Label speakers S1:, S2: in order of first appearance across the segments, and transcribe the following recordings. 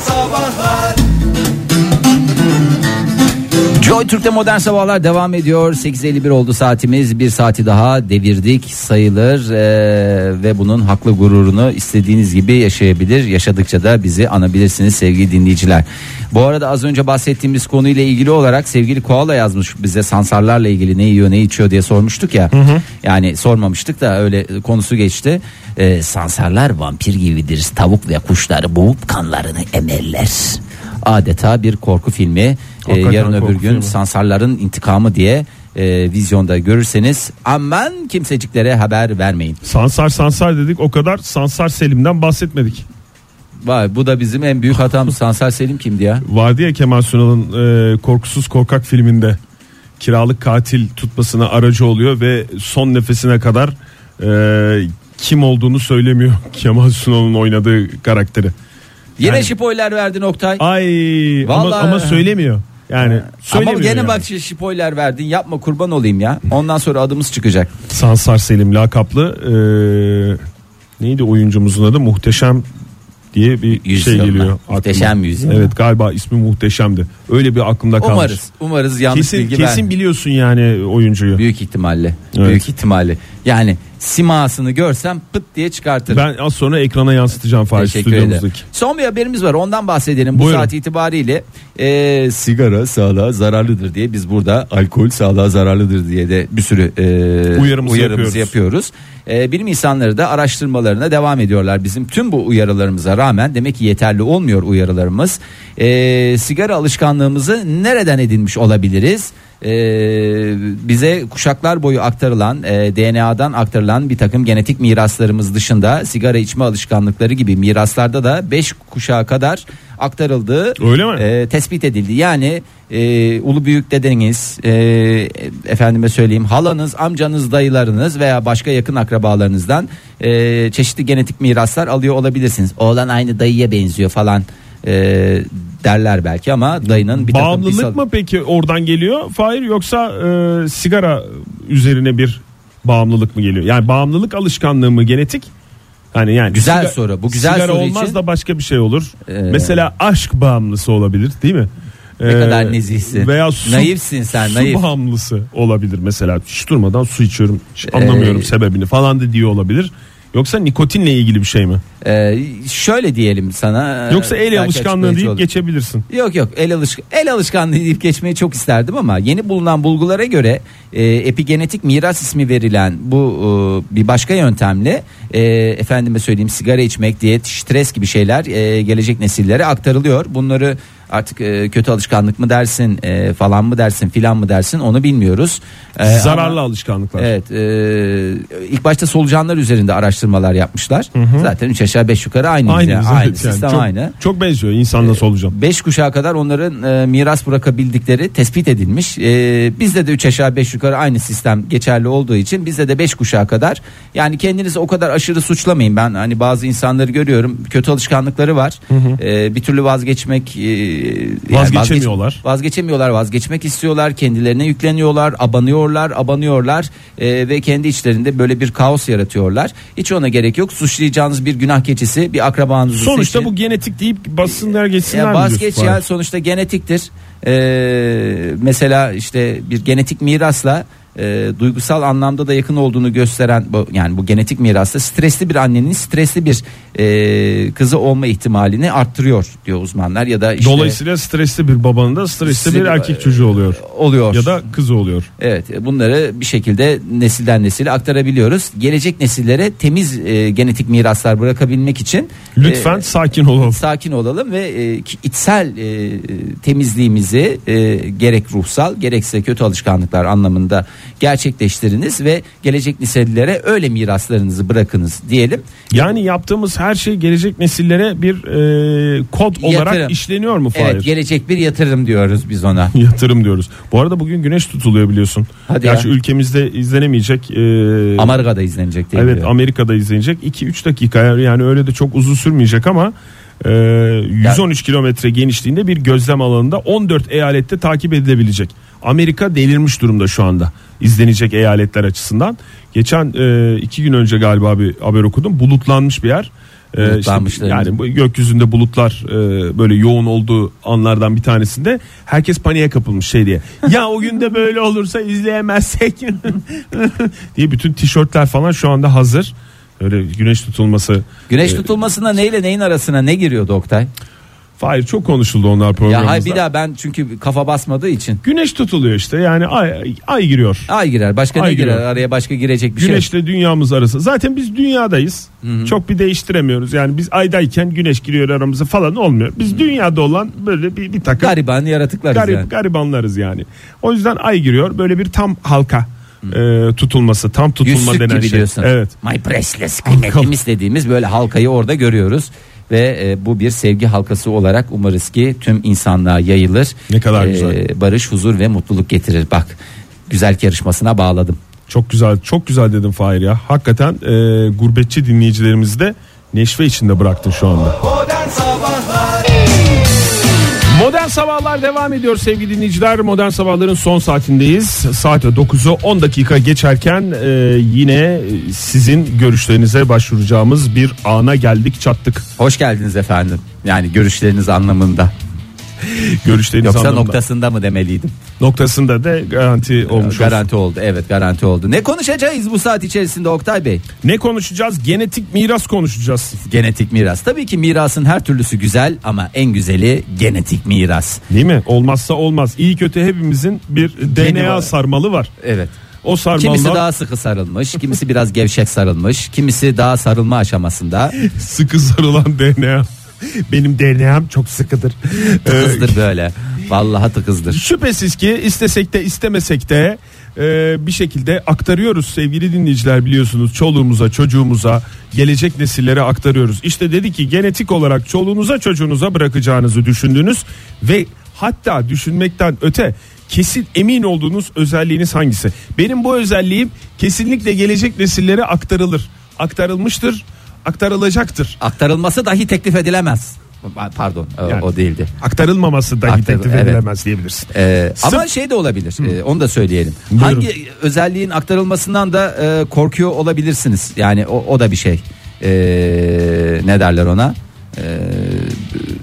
S1: Sabahlar
S2: Joy Türk'te modern sabahlar devam ediyor. 8.51 oldu saatimiz. Bir saati daha devirdik sayılır Ee, ve bunun haklı gururunu istediğiniz gibi yaşayabilir. Yaşadıkça da bizi anabilirsiniz sevgili dinleyiciler. Bu arada az önce bahsettiğimiz konuyla ilgili olarak sevgili Koala yazmış bize sansarlarla ilgili ne yiyor ne içiyor diye sormuştuk ya. Yani sormamıştık da öyle konusu geçti. Ee, sansarlar vampir gibidir. Tavuk ve kuşları boğup kanlarını emerler. Adeta bir korku filmi.
S3: Hakikaten
S2: yarın öbür gün
S3: filmi.
S2: Sansarların intikamı diye e, vizyonda görürseniz aman kimseciklere haber vermeyin.
S3: Sansar sansar dedik o kadar Sansar Selim'den bahsetmedik.
S2: Vay bu da bizim en büyük hatamız. Sansar Selim kimdi ya?
S3: Vardı ya Kemal Sunal'ın e, Korkusuz Korkak filminde kiralık katil tutmasına aracı oluyor ve son nefesine kadar e, kim olduğunu söylemiyor Kemal Sunal'ın oynadığı karakteri.
S2: Yine
S3: Yani-
S2: spoiler verdin Oktay.
S3: Ay ama,
S2: Vallahi-
S3: ama söylemiyor. Yani.
S2: Ama gene
S3: yani.
S2: bak spoiler verdin. Yapma kurban olayım ya. Ondan sonra adımız çıkacak.
S3: Sansar Selim lakaplı e, neydi oyuncumuzun adı muhteşem diye bir
S2: Yüzyıl
S3: şey geliyor.
S2: Muhteşem
S3: aklıma.
S2: Yüzyıl.
S3: Evet galiba ismi muhteşemdi. Öyle bir aklımda kalmış.
S2: Umarız. Umarız yanlış
S3: Kesin,
S2: bilgi
S3: kesin
S2: ver.
S3: biliyorsun yani oyuncuyu.
S2: Büyük ihtimalle.
S3: Evet.
S2: Büyük ihtimalle. Yani simasını görsem pıt diye çıkartırım.
S3: Ben az sonra ekrana yansıtacağım Fahri stüdyomuzdaki.
S2: Son bir haberimiz var ondan bahsedelim. Bu
S3: Buyurun.
S2: saat itibariyle e, sigara sağlığa zararlıdır diye biz burada alkol sağlığa zararlıdır diye de bir sürü e,
S3: Uyarımızı
S2: uyarımızı yapıyoruz. E, bilim insanları da araştırmalarına devam ediyorlar. Bizim tüm bu uyarılarımıza rağmen demek ki yeterli olmuyor uyarılarımız. E, sigara alışkanlığımızı nereden edinmiş olabiliriz? E, bize kuşaklar boyu aktarılan e, DNA'dan aktarılan bir takım genetik miraslarımız dışında sigara içme alışkanlıkları gibi miraslarda da 5 kuşağa kadar aktarıldığı
S3: Öyle mi?
S2: e, tespit edildi. Yani e, ulu büyük dedeniz, e, efendime söyleyeyim halanız, amcanız, dayılarınız veya başka yakın akrabalarınızdan e, çeşitli genetik miraslar alıyor olabilirsiniz. Oğlan aynı dayıya benziyor falan e, derler belki ama dayının bir takım
S3: Bağımlılık
S2: bir-
S3: mı peki oradan geliyor Fahir yoksa e, sigara üzerine bir bağımlılık mı geliyor? Yani bağımlılık alışkanlığı mı genetik? Yani yani
S2: Güzel soru. Bu güzel
S3: sigara
S2: soru
S3: olmaz
S2: için-
S3: da başka bir şey olur.
S2: Ee,
S3: Mesela aşk bağımlısı olabilir değil mi?
S2: Ne
S3: Ee,
S2: kadar nezihsin.
S3: Veya su,
S2: Naifsin sen,
S3: su
S2: naif.
S3: bağımlısı olabilir mesela. Hiç durmadan su içiyorum. Hiç anlamıyorum
S2: Ee,
S3: sebebini falan da diyor olabilir. Yoksa nikotinle ilgili bir şey mi?
S2: E, şöyle diyelim sana.
S3: Yoksa el alışkanlığı deyip
S2: olur.
S3: geçebilirsin.
S2: Yok yok el alışk el alışkanlığı deyip geçmeyi çok isterdim ama yeni bulunan bulgulara göre e, epigenetik miras ismi verilen bu e, bir başka yöntemle e, efendime söyleyeyim sigara içmek, diyet, stres gibi şeyler e, gelecek nesillere aktarılıyor. Bunları artık e, kötü alışkanlık mı dersin e, falan mı dersin filan mı dersin onu bilmiyoruz. E,
S3: Zararlı
S2: ama-
S3: alışkanlıklar.
S2: Evet, e, ilk başta solucanlar üzerinde araştırmalar yapmışlar. Zaten 3 aşağı 5 yukarı aynı.
S3: Aynı,
S2: yani, aynı
S3: yani.
S2: sistem
S3: çok,
S2: aynı.
S3: Çok benziyor insanla solucan.
S2: 5 kuşağa kadar onların e, miras bırakabildikleri tespit edilmiş. E, bizde de 3 aşağı 5 yukarı aynı sistem geçerli olduğu için bizde de 5 kuşağa kadar. Yani kendinizi o kadar aşırı suçlamayın. Ben hani bazı insanları görüyorum. Kötü alışkanlıkları var. E, bir türlü vazgeçmek e, yani
S3: Vazgeçemiyorlar.
S2: vazgeç- vazgeçemiyorlar, vazgeçmek istiyorlar. Kendilerine yükleniyorlar, abanıyorlar, abanıyorlar e, ve kendi içlerinde böyle bir kaos yaratıyorlar. Hiç ona gerek yok. Suçlayacağınız bir günah keçisi, bir akrabanızı
S3: Sonuçta
S2: seçin.
S3: bu genetik deyip bassınlar geçsinler
S2: Ya
S3: mi
S2: vazgeç ya sonuçta genetiktir. Ee, mesela işte bir genetik mirasla e, duygusal anlamda da yakın olduğunu gösteren bu yani bu genetik mirasta stresli bir annenin stresli bir e, kızı olma ihtimalini arttırıyor diyor uzmanlar ya da işte
S3: Dolayısıyla stresli bir babanın da stresli bir
S2: Stresli-
S3: erkek çocuğu oluyor.
S2: oluyor.
S3: Ya da kızı oluyor.
S2: Evet bunları bir şekilde nesilden nesile aktarabiliyoruz. Gelecek nesillere temiz e, genetik miraslar bırakabilmek için
S3: Lütfen
S2: e,
S3: sakin olalım.
S2: sakin olalım ve e, içsel e, temizliğimizi e, gerek ruhsal gerekse kötü alışkanlıklar anlamında gerçekleştiriniz ve gelecek nesillere öyle miraslarınızı bırakınız diyelim.
S3: Yani yaptığımız her şey gelecek nesillere bir e, kod olarak
S2: Yatırım.
S3: işleniyor mu Fahir?
S2: Evet gelecek bir yatırım diyoruz biz ona.
S3: Yatırım diyoruz. Bu arada bugün güneş tutuluyor biliyorsun.
S2: Hadi
S3: Gerçi
S2: ya.
S3: ülkemizde izlenemeyecek. e,
S2: Amerika'da izlenecek diye
S3: Evet
S2: biliyorum.
S3: Amerika'da izlenecek 2-3 dakika yani öyle de çok uzun sürmeyecek ama e, 113 kilometre genişliğinde bir gözlem alanında 14 eyalette takip edilebilecek. Amerika delirmiş durumda şu anda izlenecek eyaletler açısından. Geçen e, iki gün önce galiba bir haber okudum bulutlanmış bir yer. Ee, işte yani bu gökyüzünde bulutlar e, böyle yoğun olduğu anlardan bir tanesinde herkes paniğe kapılmış şey diye. Ya o günde böyle olursa izleyemezsek diye bütün tişörtler falan şu anda hazır. Öyle güneş tutulması.
S2: Güneş
S3: e,
S2: tutulmasına neyle neyin arasına ne giriyordu Oktay?
S3: Hayır çok konuşuldu onlar programımızda.
S2: Ya hay bir daha ben çünkü kafa basmadığı için.
S3: Güneş tutuluyor işte yani ay, ay giriyor.
S2: Ay girer. Başka
S3: Ay
S2: ne girer?
S3: giriyor.
S2: Araya başka girecek bir şey. yok.
S3: Güneşle dünyamız arası. Zaten biz dünyadayız. Çok bir değiştiremiyoruz. Yani biz aydayken güneş giriyor aramıza falan olmuyor. Biz dünyada olan böyle bir, bir takım
S2: Gariban yaratıklarız
S3: garip,
S2: yani.
S3: garibanlarız yani. O yüzden ay giriyor. Böyle bir tam halka e, tutulması, tam tutulma
S2: Yüzsük
S3: denen
S2: gibi
S3: şey.
S2: diyorsun.
S3: Evet.
S2: My priceless kıymetimiz dediğimiz böyle halkayı orada görüyoruz. Ve e, bu bir sevgi halkası olarak umarız ki tüm insanlığa yayılır.
S3: Ne kadar
S2: E,
S3: güzel.
S2: Barış, huzur ve mutluluk getirir. Bak güzel yarışmasına bağladım.
S3: Çok güzel, çok güzel dedim Fahir ya. Hakikaten e, gurbetçi dinleyicilerimizi de neşve içinde bıraktın şu anda.
S1: Modern Sabahlar
S3: Sabahlar devam ediyor sevgili dinleyiciler. Modern Sabahların son saatindeyiz. Saat 9'u 10 dakika geçerken e, yine sizin görüşlerinize başvuracağımız bir ana geldik çattık.
S2: Hoş geldiniz efendim. Yani görüşleriniz anlamında.
S3: Görüşleriniz
S2: Yoksa
S3: anlamında.
S2: noktasında mı demeliydim?
S3: noktasında da garanti olmuş. olsun.
S2: Garanti oldu. Evet garanti oldu. Ne konuşacağız bu saat içerisinde Oktay Bey?
S3: Ne konuşacağız? Genetik miras konuşacağız.
S2: Genetik miras. Tabii ki mirasın her türlüsü güzel ama en güzeli genetik miras.
S3: Değil mi? Olmazsa olmaz. İyi kötü hepimizin bir DNA
S2: var.
S3: sarmalı var.
S2: Evet.
S3: O sarmalda
S2: Kimisi daha sıkı sarılmış, kimisi biraz gevşek sarılmış, kimisi daha sarılma aşamasında.
S3: sıkı sarılan DNA. Benim DNA'm çok sıkıdır. Ee,
S2: Tıkızdır böyle. Vallahi tıkızdır.
S3: Şüphesiz ki istesek de istemesek de e, bir şekilde aktarıyoruz sevgili dinleyiciler biliyorsunuz çoluğumuza çocuğumuza gelecek nesillere aktarıyoruz. İşte dedi ki genetik olarak çoluğunuza çocuğunuza bırakacağınızı düşündünüz ve hatta düşünmekten öte kesin emin olduğunuz özelliğiniz hangisi? Benim bu özelliğim kesinlikle gelecek nesillere aktarılır. Aktarılmıştır, aktarılacaktır.
S2: Aktarılması dahi teklif edilemez. Pardon o-
S3: Yani-
S2: o değildi.
S3: Aktarılmaması dahi
S2: Aktar-
S3: teklif
S2: evet.
S3: edilemez diyebilirsin.
S2: Ee,
S3: Sırf-
S2: ama şey de olabilir. Ee, onu da söyleyelim.
S3: Buyurun.
S2: Hangi özelliğin aktarılmasından da e, korkuyor olabilirsiniz. Yani o, o da bir şey. Ee, ne derler ona? Ee,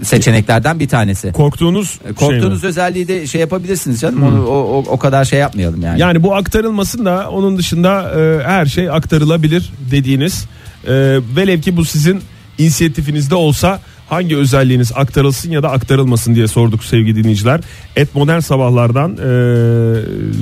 S2: seçeneklerden bir tanesi.
S3: Korktuğunuz şey mi?
S2: Korktuğunuz özelliği de şey yapabilirsiniz canım. Onu, o, o, o kadar şey yapmayalım yani.
S3: Yani bu aktarılmasın da onun dışında e, her şey aktarılabilir dediğiniz. E, velev ki bu sizin inisiyatifinizde olsa hangi özelliğiniz aktarılsın ya da aktarılmasın diye sorduk sevgili dinleyiciler. Et modern sabahlardan e,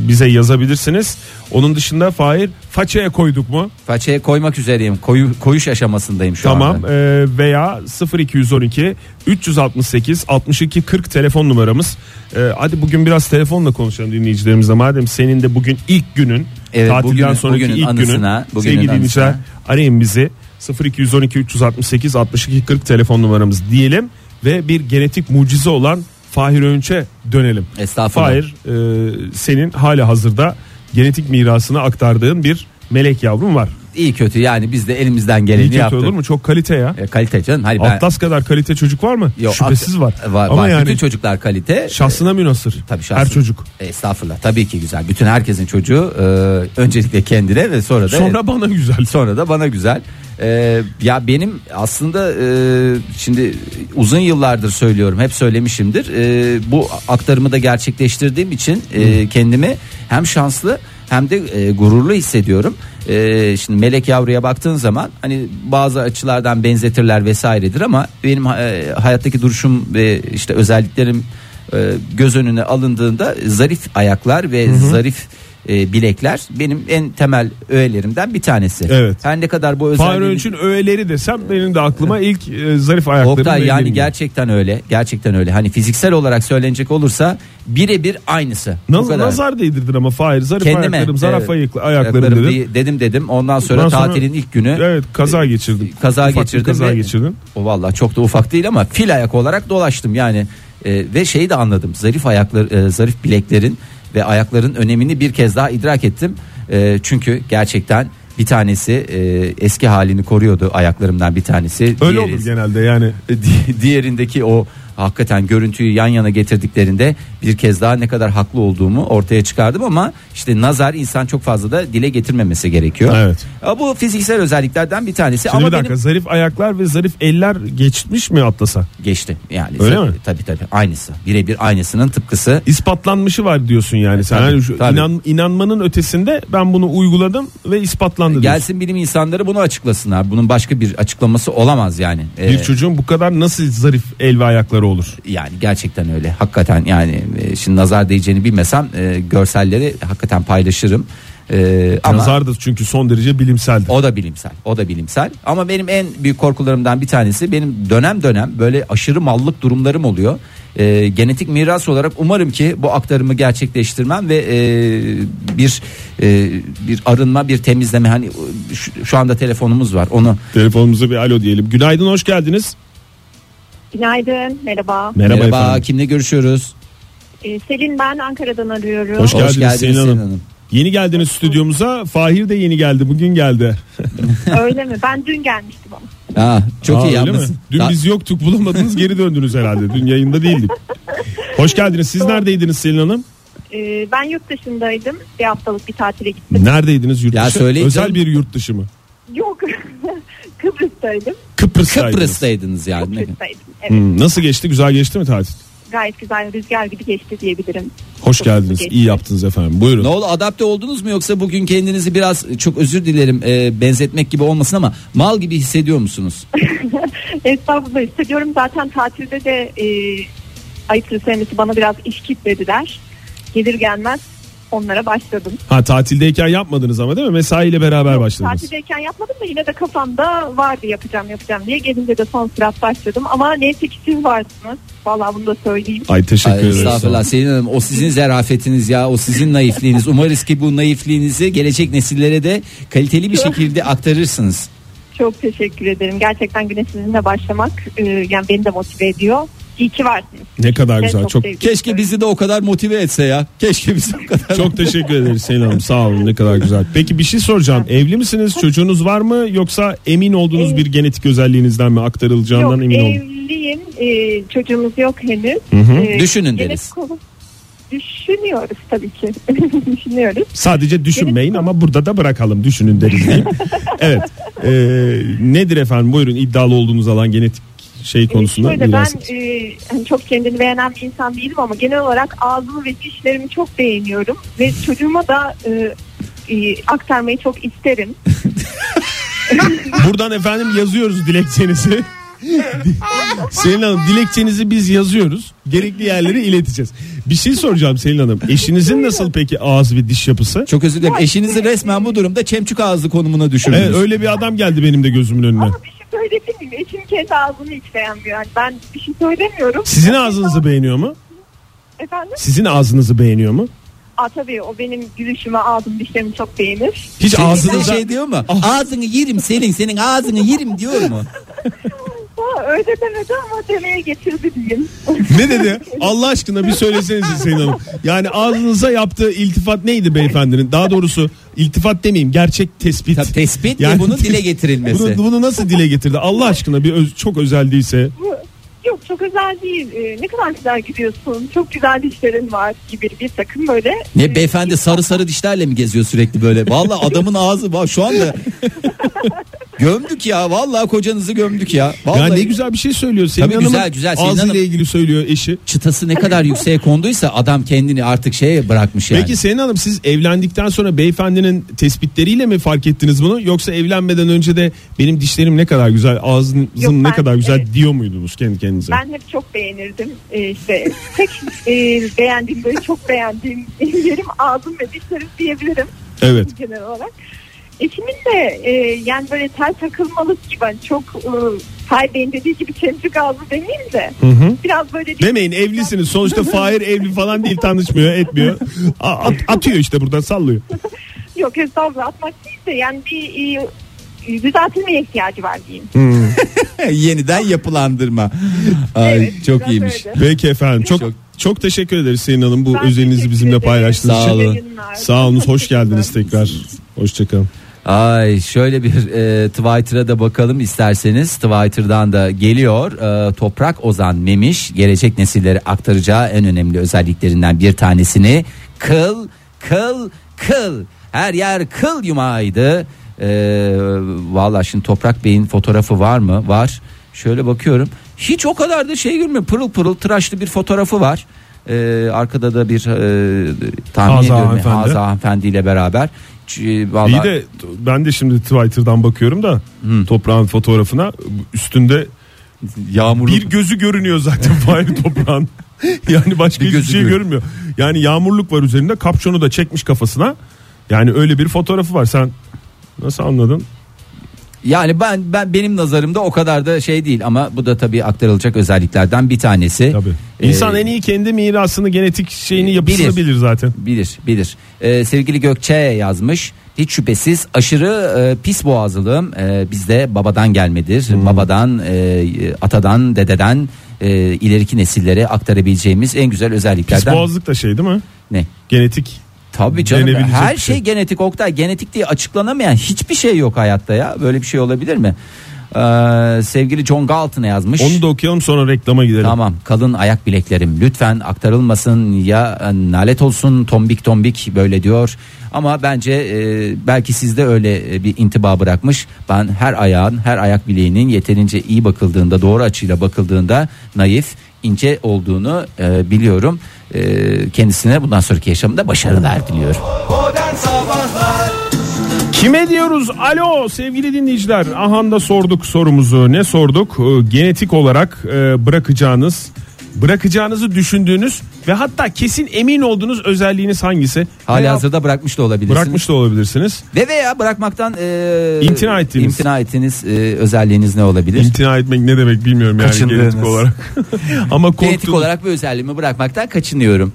S3: bize yazabilirsiniz. Onun dışında Fahir façaya koyduk mu?
S2: Façeye koymak üzereyim. Koyu, koyuş aşamasındayım şu
S3: tamam
S2: anda.
S3: e, veya 0212 368 62 40 telefon numaramız. E, hadi bugün biraz telefonla konuşalım dinleyicilerimizle. Madem senin de bugün ilk günün
S2: Evet,
S3: tatilden
S2: bugünün-
S3: sonraki
S2: bugünün
S3: ilk
S2: anısına,
S3: günün
S2: bugünün
S3: sevgili dinleyiciler
S2: anısına.
S3: arayın bizi 0212 368 62 40 telefon numaramız diyelim ve bir genetik mucize olan Fahir Öğünç'e dönelim.
S2: Estağfurullah.
S3: Fahir e, senin hala hazırda genetik mirasını aktardığın bir melek yavrum var.
S2: İyi kötü yani biz de elimizden geleni
S3: İyi kötü
S2: yaptık.
S3: olur mu? Çok kalite ya.
S2: E, kalite canım. Hayır ben
S3: Atlas kadar kalite çocuk var mı?
S2: Yok,
S3: Şüphesiz var.
S2: var,
S3: Ama
S2: var.
S3: yani
S2: bütün çocuklar kalite.
S3: şahsına münasır.
S2: Tabii
S3: Her
S2: şahsına.
S3: çocuk.
S2: Estağfurullah. Tabii ki güzel. Bütün herkesin çocuğu e, öncelikle kendine ve sonra da
S3: Sonra bana güzel.
S2: sonra da bana güzel. E, ya benim aslında e, şimdi uzun yıllardır söylüyorum. Hep söylemişimdir. E, bu aktarımı da gerçekleştirdiğim için e, kendimi hem şanslı hem de e, gururlu hissediyorum. E, şimdi melek yavruya baktığın zaman hani bazı açılardan benzetirler vesairedir ama benim e, hayattaki duruşum ve işte özelliklerim e, göz önüne alındığında zarif ayaklar ve zarif e, bilekler benim en temel öğelerimden bir tanesi.
S3: Evet.
S2: Her ne kadar bu
S3: Fahir
S2: özelliğin
S3: Önç'ün öğeleri desem benim de aklıma ilk e, zarif ayakları.
S2: Oktay yani
S3: geliyor.
S2: gerçekten öyle. Gerçekten öyle. Hani fiziksel olarak söylenecek olursa birebir aynısı.
S3: Naz- nazar değdirdin ama Fahir zarif
S2: Kendime
S3: ayaklarım zaraf
S2: evet,
S3: ayaklarım
S2: ayaklarım diye- dedim dedim. Ondan sonra
S3: Ondan sonra-
S2: tatilin ilk günü
S3: Evet kaza geçirdin.
S2: kaza
S3: Ufak
S2: geçirdim
S3: Kaza
S2: ve-
S3: geçirdin.
S2: O vallahi çok da ufak değil ama fil ayak olarak dolaştım yani E, ve şeyi de anladım. Zarif ayaklar, e, zarif bileklerin ve ayakların önemini bir kez daha idrak ettim. E, çünkü gerçekten bir tanesi e, eski halini koruyordu ayaklarımdan bir tanesi.
S3: Öyle
S2: Diğeri-
S3: olur genelde yani.
S2: Di- diğerindeki o hakikaten görüntüyü yan yana getirdiklerinde bir kez daha ne kadar haklı olduğumu ortaya çıkardım ama işte nazar insan çok fazla da dile getirmemesi gerekiyor.
S3: Evet.
S2: Bu fiziksel özelliklerden bir tanesi
S3: Şimdi
S2: ama
S3: bir dakika
S2: benim
S3: zarif ayaklar ve zarif eller geçmiş mi atlasa?
S2: geçti yani.
S3: Öyle
S2: tabii,
S3: mi?
S2: Tabii tabii aynısı. Birebir aynısının tıpkısı.
S3: İspatlanmışı var diyorsun yani. Sen
S2: Tabii,
S3: hani şu
S2: tabii.
S3: inan, inanmanın ötesinde ben bunu uyguladım ve ispatlandı diyorsun.
S2: Gelsin bilim insanları bunu açıklasınlar. Bunun başka bir açıklaması olamaz yani. Ee,
S3: Bir çocuğun bu kadar nasıl zarif el ve ayakları olur?
S2: yani gerçekten öyle. Hakikaten yani e, şimdi nazar değeceğini bilmesem e, görselleri hakikaten paylaşırım. E, ama
S3: Nazar da çünkü son derece bilimseldir.
S2: o da bilimsel. O da bilimsel. Ama benim en büyük korkularımdan bir tanesi benim dönem dönem böyle aşırı mallık durumlarım oluyor. E, genetik miras olarak umarım ki bu aktarımı gerçekleştirmem ve e, bir e, bir arınma, bir temizleme hani şu, şu anda telefonumuz var. Onu
S3: Telefonumuza bir alo diyelim. Günaydın hoş geldiniz.
S4: Günaydın, merhaba.
S3: Merhaba,
S2: Merhaba,
S3: efendim.
S2: kimle görüşüyoruz?
S4: Ee, Selin ben Ankara'dan arıyorum.
S3: Hoş geldiniz,
S2: Hoş geldiniz
S3: Selin
S2: Selin
S3: Hanım.
S2: Hanım.
S3: Yeni geldiniz stüdyomuza. Fahir de yeni geldi. Bugün geldi.
S4: Öyle mi? Ben dün gelmiştim ama.
S2: Ha, çok
S3: Aa,
S2: iyi
S3: öyle mi?
S2: yapmışsın.
S3: Dün
S2: Da-
S3: biz yoktuk bulamadınız geri döndünüz herhalde. Dün yayında değildik. Hoş geldiniz. Siz neredeydiniz Selin Hanım?
S4: Ee, ben yurt dışındaydım. Bir haftalık bir tatile gittim.
S3: Neredeydiniz yurt
S2: Ya
S3: dışı?
S2: söyleyin
S3: Özel
S2: canım.
S3: bir yurt dışı mı?
S4: Yok. Kıbrıs'taydım.
S3: Kıbrıs'taydınız.
S2: Kıbrıs'taydınız yani.
S4: Kıbrıs'taydım. Evet.
S3: Hmm, nasıl geçti? Güzel geçti mi tatil?
S4: Gayet güzel rüzgar gibi geçti diyebilirim.
S3: Hoş
S4: Çok
S3: geldiniz.
S4: geçti.
S3: İyi yaptınız efendim. Buyurun.
S2: Ne oldu adapte oldunuz mu yoksa bugün kendinizi biraz çok özür dilerim e, benzetmek gibi olmasın ama mal gibi hissediyor musunuz?
S4: Estağfurullah hissediyorum. Zaten tatilde de e, ayıp bana biraz iş kitlediler. Gelir gelmez onlara başladım.
S3: Ha tatildeyken yapmadınız ama değil mi? Mesaiyle beraber başladınız.
S4: Tatildeyken yapmadım da yine de kafamda vardı yapacağım yapacağım diye. Gelince de son sürat başladım. Ama neyse ki siz varsınız. Vallahi bunu da söyleyeyim.
S3: Ay teşekkür
S2: Ay,
S3: ederiz.
S2: estağfurullah Selin Hanım o sizin zerafetiniz ya o sizin naifliğiniz. Umarız ki bu naifliğinizi gelecek nesillere de kaliteli bir şekilde aktarırsınız.
S4: Çok teşekkür ederim. Gerçekten güne sizinle başlamak e, yani beni de motive ediyor. İyi ki varsınız.
S3: Ne kadar güzel. Çok
S4: sevdim.
S2: Keşke bizi de o kadar motive etse ya. Keşke bizi o kadar.
S3: çok teşekkür ederiz Selin Hanım. Sağ olun. Ne kadar güzel. Peki bir şey soracağım. Evli misiniz? Çocuğunuz var mı? Yoksa emin olduğunuz
S4: Ev-
S3: bir genetik özelliğinizden mi aktarılacağından
S4: Yok
S3: emin olun?
S4: evliyim. E, çocuğumuz yok henüz.
S3: hı.
S4: E,
S2: Düşünün
S4: genetik
S2: deriz.
S4: Düşünüyoruz tabii ki. Düşünüyoruz.
S3: Sadece düşünmeyin
S4: Genetik-
S3: ama burada da bırakalım. Düşünün deriz evet. Ee, nedir efendim? Buyurun iddialı olduğunuz alan genetik şey konusunda.
S4: Şöyle ben e, hani çok kendini beğenen bir insan değilim ama genel olarak ağzımı ve dişlerimi çok beğeniyorum ve çocuğuma da e, e, aktarmayı çok isterim.
S3: Buradan efendim yazıyoruz dilekçenizi. Selin Hanım dilekçenizi biz yazıyoruz. Gerekli yerlere ileteceğiz. Bir şey soracağım Selin Hanım. Eşinizin nasıl peki ağız ve diş yapısı?
S2: Çok özür dilerim. Eşinizi resmen bu durumda çemçük ağızlı konumuna düşürdünüz.
S3: Evet, öyle bir adam geldi benim de gözümün önüne.
S4: Ama bir şey söyleyebilir miyim? Kendi ağzını hiç beğenmiyor. Yani ben bir şey söylemiyorum.
S3: Sizin ağzınızı beğeniyor mu?
S4: Efendim?
S3: Sizin ağzınızı beğeniyor mu?
S4: Aa, tabii o benim gülüşümü ağzım dişlerimi çok beğenir.
S3: Hiç
S2: Şey,
S3: ağzınıza
S2: şey diyor mu?
S3: Ah.
S2: Ağzını yerim senin senin ağzını yerim diyor mu?
S4: Ha, öyle demedi ama demeye getirdi diyeyim.
S3: ne dedi? Allah aşkına bir söylesenize Selin Hanım. Yani ağzınıza yaptığı iltifat neydi beyefendinin? Daha doğrusu iltifat demeyeyim gerçek tespit.
S2: Tabii tespit
S3: Yani-
S2: ve bunun dile getirilmesi.
S3: Bunu, bunu nasıl dile getirdi? Allah aşkına bir öz- çok özel değilse.
S4: Yok çok özel değil. Ee, ne kadar güzel gidiyorsun. Çok güzel dişlerin var gibi bir takım böyle.
S2: Ne beyefendi sarı sarı dişlerle mi geziyor sürekli böyle? Vallahi adamın ağzı bak şu anda gömdük ya. Vallahi kocanızı gömdük ya. Vallahi
S3: Ya ne güzel bir şey söylüyor. Selin
S2: Tabii güzel, güzel. Selin
S3: Ağzıyla
S2: Hanım-
S3: ilgili söylüyor eşi.
S2: çıtası ne kadar yükseğe konduysa adam kendini artık şeye bırakmış yani.
S3: Peki Selin Hanım siz evlendikten sonra beyefendinin tespitleriyle mi fark ettiniz bunu? Yoksa evlenmeden önce de benim dişlerim ne kadar güzel, ağzım
S4: Yok,
S3: ne
S4: ben-
S3: kadar güzel
S4: evet.
S3: diyor muydunuz kendi kendinize?
S4: Ben hep çok beğenirdim. Ee, işte tek e, beğendiğim böyle çok beğendiğim yerim ağzım ve dişlerim diyebilirim
S3: Evet.
S4: genel olarak. Eşimin de e, yani böyle tel takılmalık gibi hani çok e, Hay Bey'in dediği gibi çemçük ağzı demeyeyim de
S3: Hı hı.
S4: biraz böyle
S3: Demeyin evlisiniz. Sonuçta Fahir evli falan değil tanışmıyor etmiyor. A- at- atıyor işte buradan sallıyor.
S4: yok estağfurullah atmak değil de yani bir e, düzeltilmeye ihtiyacı var diyeyim.
S2: Yeniden yapılandırma. Ay,
S4: Evet,
S2: çok iyiymiş.
S4: öyle.
S3: Peki efendim çok
S2: Çok-
S3: çok, teşekkür ederiz Selin Hanım bu
S4: Ben
S3: özelinizi bizimle paylaştığınız
S2: Sağ
S3: için.
S2: olun.
S4: Yayınlar.
S3: Sağ olun hoş geldiniz tekrar. Hoşçakalın.
S2: Ay şöyle bir e, Twitter'a da bakalım isterseniz. Twitter'dan da geliyor. E, Toprak Ozan Memiş gelecek nesillere aktaracağı en önemli özelliklerinden bir tanesini kıl kıl kıl her yer kıl yumağıydı. E, Valla şimdi Toprak Bey'in fotoğrafı var mı? Var. Şöyle bakıyorum. Hiç o kadar da şey görmüyor. Pırıl pırıl tıraşlı bir fotoğrafı var. E, arkada da bir e, tahmin
S3: Hazı
S2: ediyorum.
S3: hanımefendi.
S2: Hazı hanımefendiyle beraber. Ç- Vallahi,
S3: İyi de ben de şimdi Twitter'dan bakıyorum da toprağın fotoğrafına üstünde
S2: yağmurlu
S3: bir gözü görünüyor zaten Fahir toprağın. Yani başka
S2: Bir
S3: hiçbir şey
S2: görünüyor.
S3: görünmüyor. Yani yağmurluk var üzerinde kapşonu da çekmiş kafasına. Yani öyle bir fotoğrafı var. Sen nasıl anladın?
S2: Yani ben ben benim nazarımda o kadar da şey değil ama bu da tabii aktarılacak özelliklerden bir tanesi.
S3: Tabii.
S2: Ee,
S3: İnsan en iyi kendi mirasını, genetik şeyini yapısını
S2: bilir.
S3: bilir, zaten.
S2: bilir bilir. Ee, sevgili Gökçe yazmış. Hiç şüphesiz aşırı e, pis boğazlılığım e, bizde babadan gelmedir.
S3: Hmm.
S2: Babadan, e, atadan, dededen e, ileriki nesillere aktarabileceğimiz en güzel
S3: Pis
S2: özelliklerden.
S3: boğazlık da şey değil mi?
S2: Ne?
S3: Genetik.
S2: Tabii canım her şey
S3: şey.
S2: genetik Oktay genetik diye açıklanamayan hiçbir şey yok hayatta ya böyle bir şey olabilir mi? Ee, sevgili John Galton'a yazmış.
S3: Onu da okuyalım sonra reklama gidelim.
S2: Tamam kalın ayak bileklerim lütfen aktarılmasın ya e, nalet olsun tombik tombik böyle diyor. Ama bence e, belki sizde öyle e, bir intiba bırakmış. Ben her ayağın her ayak bileğinin yeterince iyi bakıldığında doğru açıyla bakıldığında naif ince olduğunu e, biliyorum. E, kendisine bundan sonraki yaşamında başarılar diliyorum.
S3: Kime diyoruz? Alo sevgili dinleyiciler. Ahanda sorduk sorumuzu. Ne sorduk? Ee, genetik olarak e, bırakacağınız, bırakacağınızı düşündüğünüz ve hatta kesin emin olduğunuz özelliğiniz hangisi?
S2: Hali
S3: Veya
S2: hazırda bırakmış da olabilirsiniz.
S3: bırakmış da olabilirsiniz.
S2: Ve veya bırakmaktan e,
S3: İmtina ettiğiniz.
S2: imtina ettiğiniz, e, özelliğiniz ne olabilir?
S3: İmtina etmek ne demek bilmiyorum yani genetik olarak. Ama
S2: Genetik
S3: korktuğum
S2: olarak bir özelliğimi bırakmaktan kaçınıyorum.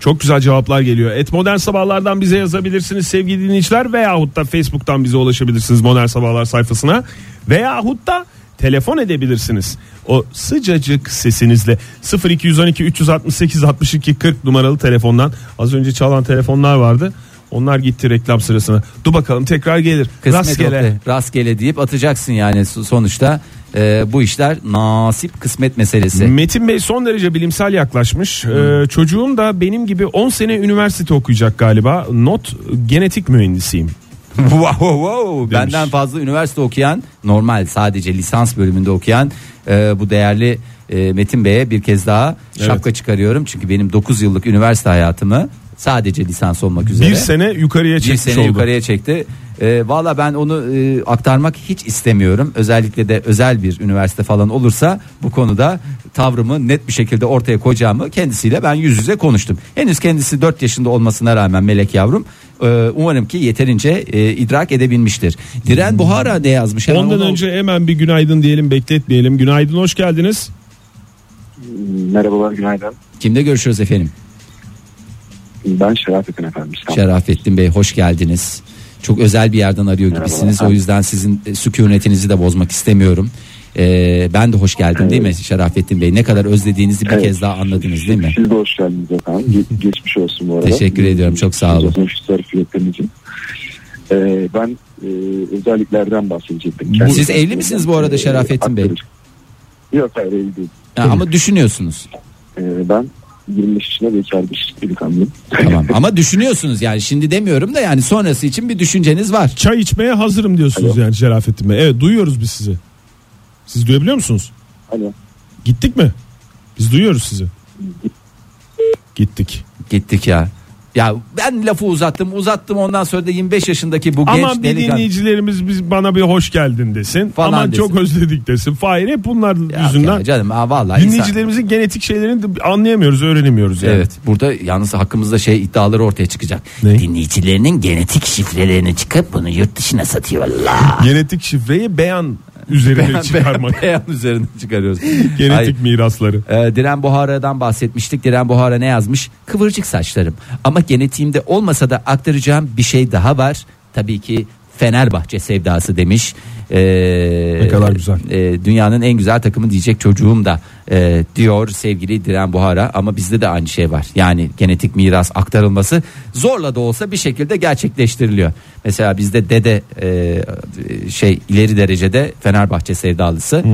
S3: çok güzel cevaplar geliyor. Et Modern Sabahlardan bize yazabilirsiniz sevgili dinleyiciler veyahut da Facebook'tan bize ulaşabilirsiniz Modern Sabahlar sayfasına veyahut da telefon edebilirsiniz. O sıcacık sesinizle 0212 368 62 40 numaralı telefondan az önce çalan telefonlar vardı. Onlar gitti reklam sırasına. Dur bakalım tekrar gelir.
S2: Kısmet
S3: Rastgele.
S2: Oktay, rastgele deyip atacaksın yani So- sonuçta e, bu işler nasip kısmet meselesi.
S3: Metin Bey son derece bilimsel yaklaşmış. Ee, çocuğum da benim gibi 10 sene üniversite okuyacak galiba. Not genetik mühendisiyim.
S2: wow, wow, wow.
S3: Demiş.
S2: Benden fazla üniversite okuyan normal sadece lisans bölümünde okuyan e, bu değerli e, Metin Bey'e bir kez daha şapka çıkarıyorum. Çünkü benim 9 yıllık üniversite hayatımı sadece lisans olmak üzere
S3: Bir sene yukarıya
S2: bir
S3: çekmiş
S2: sene
S3: oldu.
S2: yukarıya çekti. E, Valla ben onu e, aktarmak hiç istemiyorum. Özellikle de özel bir üniversite falan olursa bu konuda tavrımı net bir şekilde ortaya koyacağımı kendisiyle ben yüz yüze konuştum. Henüz kendisi 4 yaşında olmasına rağmen melek yavrum e, umarım ki yeterince e, idrak edebilmiştir. Diren Buhara ne yazmış? Hemen
S3: Ondan
S2: onu-
S3: önce hemen bir günaydın diyelim bekletmeyelim. Günaydın hoş geldiniz.
S5: Merhabalar günaydın.
S2: Kimle görüşüyoruz efendim?
S5: Ben Şerafettin efendim. İstanbul.
S2: Şerafettin Bey hoş geldiniz. Çok özel bir yerden arıyor gibisiniz. O yüzden sizin e, sükunetinizi de bozmak istemiyorum. Ee, ben de hoş geldim değil mi Şerafettin Bey? Ne kadar özlediğinizi bir
S5: Evet.
S2: kez daha anladınız değil mi?
S5: Siz de hoş geldiniz efendim. Ge- geçmiş olsun bu arada.
S2: Teşekkür ediyorum, çok sağ olun.
S5: Ee, ben e, özelliklerden bahsedecektim.
S2: Siz evli misiniz bu arada
S5: e,
S2: Şerafettin Bey?
S5: Yok hayır evli değil.
S2: Ha, ama düşünüyorsunuz.
S5: Ee, ben 25 yaşında bekar bir delikanlıyım.
S2: Tamam ama düşünüyorsunuz yani şimdi demiyorum da yani sonrası için bir düşünceniz var.
S3: Çay içmeye hazırım diyorsunuz
S5: Alo.
S3: yani Şerafettin Bey. Evet duyuyoruz biz sizi. Siz duyabiliyor musunuz?
S5: Alo.
S3: Gittik mi? Biz duyuyoruz sizi. Gittik.
S2: Gittik ya. Ya ben lafı uzattım uzattım ondan sonra da 25 yaşındaki bu
S3: Ama
S2: genç
S3: bir
S2: delikanlı.
S3: dinleyicilerimiz biz bana bir hoş geldin desin.
S2: Falan
S3: Aman
S2: desin.
S3: çok özledik desin. Fahir hep bunlar
S2: Ya,
S3: yüzünden
S2: ya canım ha, vallahi insan-
S3: dinleyicilerimizin genetik şeylerini de anlayamıyoruz, öğrenemiyoruz yani.
S2: Evet burada yalnız hakkımızda şey iddiaları ortaya çıkacak.
S3: Ne?
S2: Dinleyicilerinin genetik şifrelerini çıkıp bunu yurt dışına satıyorlar.
S3: Genetik şifreyi beyan üzerine çıkarmak.
S2: Beyan üzerine çıkarıyoruz.
S3: Genetik
S2: Ay,
S3: mirasları.
S2: e, Diren Buhara'dan bahsetmiştik. Diren Buhara ne yazmış? Kıvırcık saçlarım. Ama genetiğimde olmasa da aktaracağım bir şey daha var. Tabii ki Fenerbahçe sevdası demiş. Ee,
S3: Ne kadar güzel.
S2: e, dünyanın en güzel takımı diyecek çocuğum da e, diyor sevgili Diren Buhara ama bizde de aynı şey var. Yani genetik miras aktarılması zorla da olsa bir şekilde gerçekleştiriliyor. Mesela bizde dede e, şey ileri derecede Fenerbahçe sevdalısı.